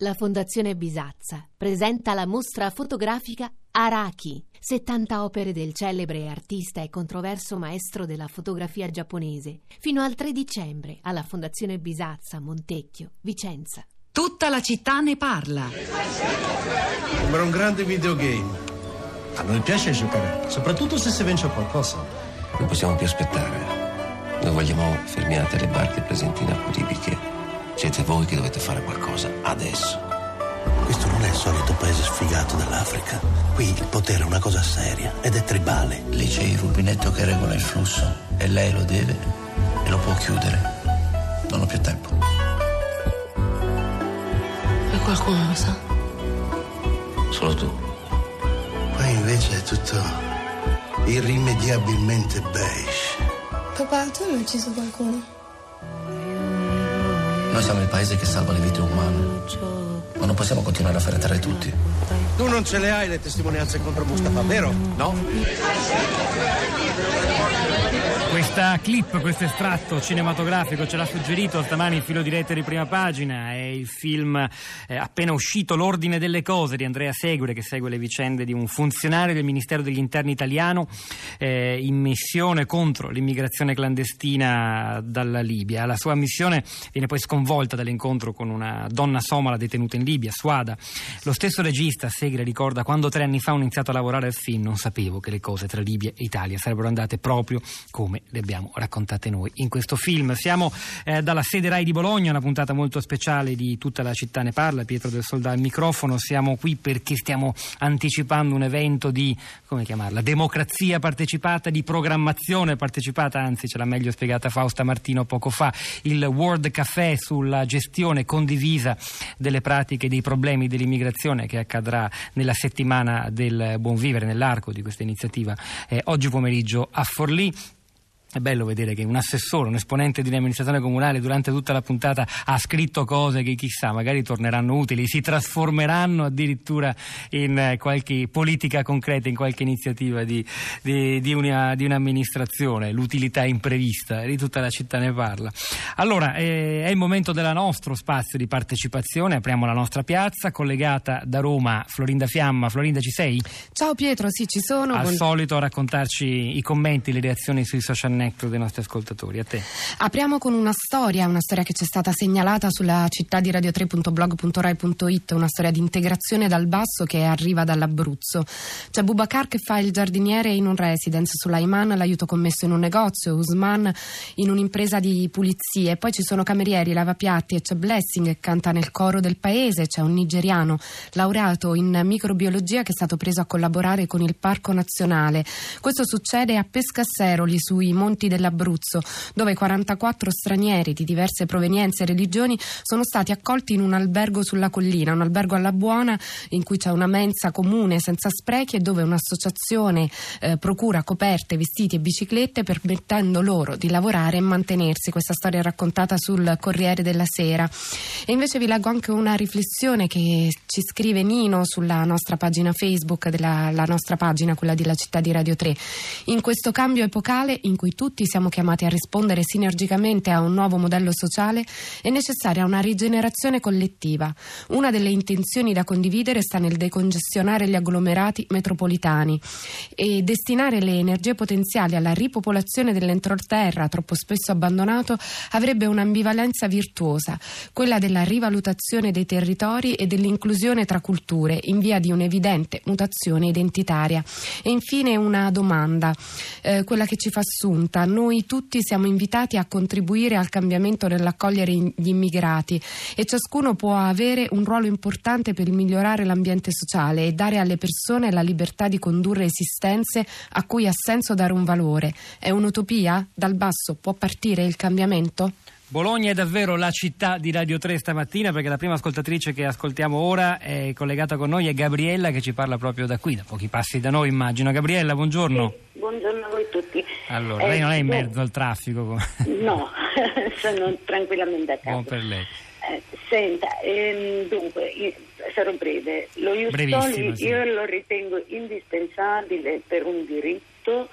La Fondazione Bisazza presenta la mostra fotografica Araki, 70 opere del celebre artista e controverso maestro della fotografia giapponese, fino al 3 dicembre alla Fondazione Bisazza, Montecchio, Vicenza. Tutta la città ne parla. Sembra un grande videogame. A noi piace giocare, soprattutto se si vince qualcosa. Non possiamo più aspettare. Noi vogliamo fermiate le barche presenti in acque libiche siete voi che dovete fare qualcosa adesso. Questo non è il solito paese sfigato dell'Africa. Qui il potere è una cosa seria ed è tribale. Lì c'è il rubinetto che regola il flusso e lei lo deve e lo può chiudere. Non ho più tempo. E qualcuno lo sa? Solo tu. Qua invece è tutto irrimediabilmente beige. Papà, tu hai ucciso qualcuno? Noi siamo il paese che salva le vite umane, ma non possiamo continuare a fare terra tutti. Tu non ce le hai le testimonianze contro Mustafa, vero? No? Questa clip, questo estratto cinematografico ce l'ha suggerito stamani il filo diretto di prima pagina, è il film eh, appena uscito L'ordine delle cose di Andrea Segure che segue le vicende di un funzionario del Ministero degli Interni italiano eh, in missione contro l'immigrazione clandestina dalla Libia. La sua missione viene poi sconvolta dall'incontro con una donna somala detenuta in Libia, Suada. Lo stesso regista Segre ricorda quando tre anni fa ho iniziato a lavorare al film non sapevo che le cose tra Libia e Italia sarebbero andate proprio come le abbiamo raccontate noi in questo film. Siamo eh, dalla sede RAI di Bologna, una puntata molto speciale di Tutta la città ne parla, Pietro del Soldato al microfono. Siamo qui perché stiamo anticipando un evento di, come chiamarla, democrazia partecipata, di programmazione partecipata, anzi ce l'ha meglio spiegata Fausta Martino poco fa, il World Café sulla gestione condivisa delle pratiche dei problemi dell'immigrazione che accadrà nella settimana del buon vivere nell'arco di questa iniziativa eh, oggi pomeriggio a Forlì. È bello vedere che un assessore, un esponente di un'amministrazione comunale durante tutta la puntata ha scritto cose che chissà magari torneranno utili, si trasformeranno addirittura in eh, qualche politica concreta, in qualche iniziativa di, di, di, una, di un'amministrazione, l'utilità imprevista, di tutta la città ne parla. Allora, eh, è il momento del nostro spazio di partecipazione, apriamo la nostra piazza, collegata da Roma Florinda Fiamma. Florinda ci sei? Ciao Pietro, sì ci sono. Al Buon... solito a raccontarci i commenti, le reazioni sui social network connecto dei nostri ascoltatori. A te. Apriamo con una storia, una storia che ci è stata segnalata sulla città di radio3.blog.rai.it, una storia di integrazione dal basso che arriva dall'Abruzzo. C'è Bubacar che fa il giardiniere in un residence, Sulaiman l'aiuto commesso in un negozio, Usman in un'impresa di pulizie, poi ci sono camerieri, lavapiatti e c'è Blessing che canta nel coro del paese, c'è un nigeriano laureato in microbiologia che è stato preso a collaborare con il Parco Nazionale. Questo succede a Pescasseroli sui monti monti dell'Abruzzo, dove 44 stranieri di diverse provenienze e religioni sono stati accolti in un albergo sulla collina, un albergo alla buona in cui c'è una mensa comune senza sprechi e dove un'associazione eh, procura coperte, vestiti e biciclette permettendo loro di lavorare e mantenersi. Questa storia è raccontata sul Corriere della Sera. E invece vi leggo anche una riflessione che ci scrive Nino sulla nostra pagina Facebook, della nostra pagina, quella della città di Radio 3. In questo cambio epocale in cui tutti siamo chiamati a rispondere sinergicamente a un nuovo modello sociale, è necessaria una rigenerazione collettiva. Una delle intenzioni da condividere sta nel decongestionare gli agglomerati metropolitani e destinare le energie potenziali alla ripopolazione dell'entroterra, troppo spesso abbandonato, avrebbe un'ambivalenza virtuosa, quella della rivalutazione dei territori e dell'inclusione tra culture in via di un'evidente mutazione identitaria. E infine una domanda, eh, quella che ci fa assunta volta noi tutti siamo invitati a contribuire al cambiamento nell'accogliere gli immigrati e ciascuno può avere un ruolo importante per migliorare l'ambiente sociale e dare alle persone la libertà di condurre esistenze a cui ha senso dare un valore. È un'utopia? Dal basso può partire il cambiamento? Bologna è davvero la città di Radio 3 stamattina perché la prima ascoltatrice che ascoltiamo ora è collegata con noi è Gabriella che ci parla proprio da qui, da pochi passi da noi immagino. Gabriella, buongiorno. Sì, buongiorno a voi tutti. Allora, eh, lei non è in mezzo al traffico? No, sono tranquillamente a casa. Buon per lei. Eh, senta, ehm, dunque, sarò breve. Lo Iustoli sì. io lo ritengo indispensabile per un diritto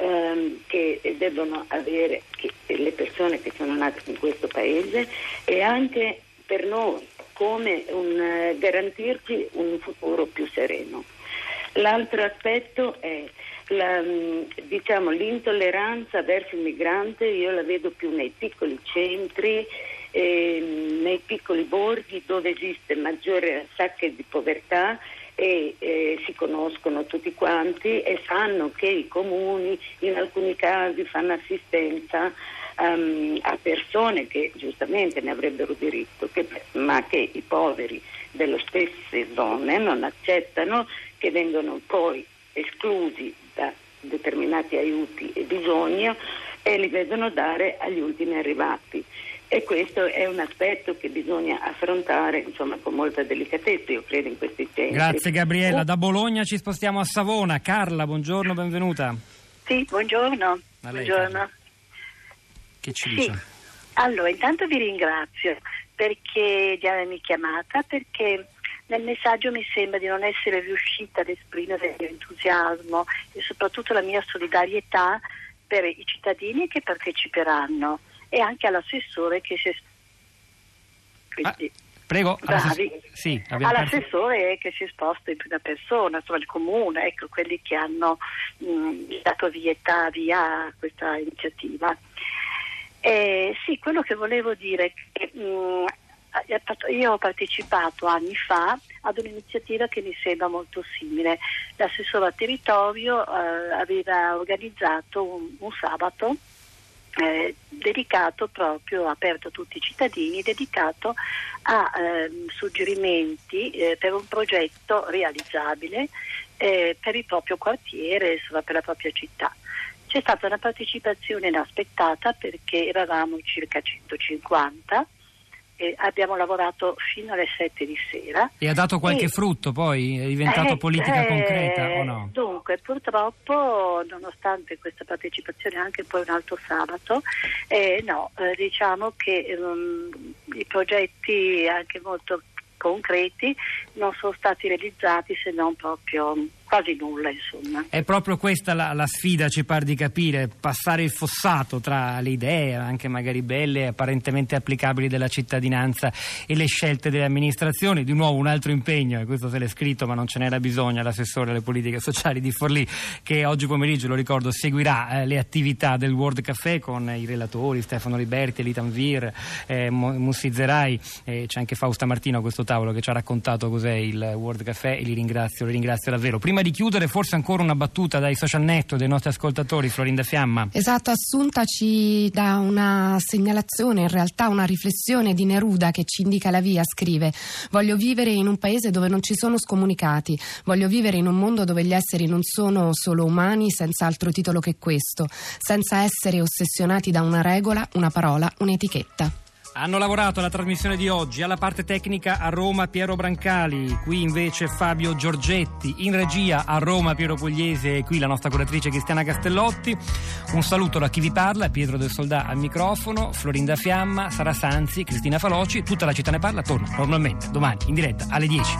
ehm, che devono avere che, le persone che sono nate in questo paese e anche per noi come un, eh, garantirci un futuro più sereno. L'altro aspetto è la, mm, diciamo, l'intolleranza verso il migrante, io la vedo più nei piccoli centri, eh, nei piccoli borghi dove esiste maggiore sacche di povertà e eh, si conoscono tutti quanti e sanno che i comuni in alcuni casi fanno assistenza um, a persone che giustamente ne avrebbero diritto, che, ma che i poveri delle stesse zone non accettano, che vengono poi esclusi da determinati aiuti e bisogni e li vedono dare agli ultimi arrivati. E questo è un aspetto che bisogna affrontare insomma, con molta delicatezza, io credo, in questi tempi. Grazie Gabriella. Da Bologna ci spostiamo a Savona. Carla, buongiorno, benvenuta. Sì, buongiorno. Lei, buongiorno. Che ci sì. dice? Allora, intanto vi ringrazio perché di avermi chiamata, perché nel messaggio mi sembra di non essere riuscita ad esprimere il mio entusiasmo e soprattutto la mia solidarietà per i cittadini che parteciperanno e anche all'assessore che si è quindi, ah, prego, bravi, sì, all'assessore che si è esposto in prima persona, insomma il comune, ecco, quelli che hanno mh, dato vietà via a questa iniziativa. Eh, sì, quello che volevo dire è che mh, io ho partecipato anni fa ad un'iniziativa che mi sembra molto simile. L'assessore al territorio eh, aveva organizzato un, un sabato eh, dedicato proprio, aperto a tutti i cittadini, dedicato a eh, suggerimenti eh, per un progetto realizzabile eh, per il proprio quartiere, insomma, per la propria città. C'è stata una partecipazione inaspettata perché eravamo circa 150 e abbiamo lavorato fino alle 7 di sera. E ha dato qualche e, frutto poi? È diventato eh, politica eh, concreta o no? Dunque, purtroppo, nonostante questa partecipazione anche poi un altro sabato, eh, no, eh, diciamo che um, i progetti anche molto concreti non sono stati realizzati se non proprio quasi nulla insomma. È proprio questa la, la, sfida, ci pare di capire, passare il fossato tra le idee, anche magari belle apparentemente applicabili della cittadinanza e le scelte delle amministrazioni. Di nuovo un altro impegno, e questo se l'è scritto ma non ce n'era bisogno, l'assessore alle politiche sociali di Forlì che oggi pomeriggio, lo ricordo, seguirà eh, le attività del World Café con i relatori Stefano Liberti, Elita Vir, eh, Mussi Zerai, eh, c'è anche Fausta Martino a questo tavolo che ci ha raccontato cos'è il World Café e li ringrazio, li ringrazio davvero. Prima prima di chiudere, forse ancora una battuta dai social network dei nostri ascoltatori, Florinda Fiamma. Esatto, Assunta ci dà una segnalazione, in realtà una riflessione di Neruda che ci indica la via, scrive Voglio vivere in un paese dove non ci sono scomunicati, voglio vivere in un mondo dove gli esseri non sono solo umani senza altro titolo che questo, senza essere ossessionati da una regola, una parola, un'etichetta. Hanno lavorato alla trasmissione di oggi, alla parte tecnica a Roma Piero Brancali, qui invece Fabio Giorgetti, in regia a Roma Piero Pugliese e qui la nostra curatrice Cristiana Castellotti. Un saluto da chi vi parla, Pietro del Soldà al microfono, Florinda Fiamma, Sara Sanzi, Cristina Faloci, tutta la città ne parla, torna normalmente domani in diretta alle 10.